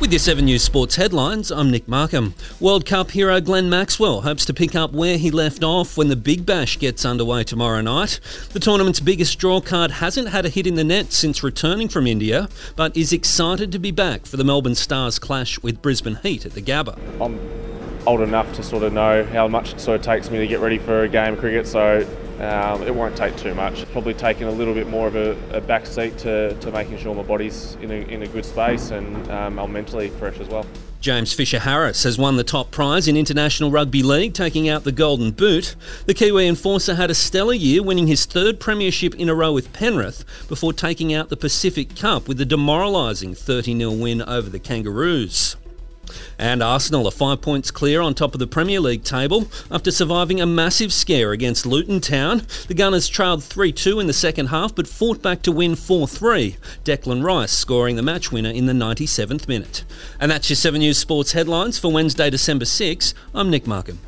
With your 7 News Sports headlines, I'm Nick Markham. World Cup hero Glenn Maxwell hopes to pick up where he left off when the Big Bash gets underway tomorrow night. The tournament's biggest draw card hasn't had a hit in the net since returning from India, but is excited to be back for the Melbourne Stars clash with Brisbane Heat at the Gabba. I'm old enough to sort of know how much it sort of takes me to get ready for a game of cricket, so um, it won't take too much. It's probably taking a little bit more of a, a back seat to, to making sure my body's in a, in a good space and um, I'm mentally fresh as well. James Fisher Harris has won the top prize in International Rugby League, taking out the Golden Boot. The Kiwi enforcer had a stellar year, winning his third premiership in a row with Penrith before taking out the Pacific Cup with a demoralising 30 0 win over the Kangaroos. And Arsenal are five points clear on top of the Premier League table after surviving a massive scare against Luton Town. The Gunners trailed 3 2 in the second half but fought back to win 4 3. Declan Rice scoring the match winner in the 97th minute. And that's your 7 News Sports headlines for Wednesday, December 6. I'm Nick Markham.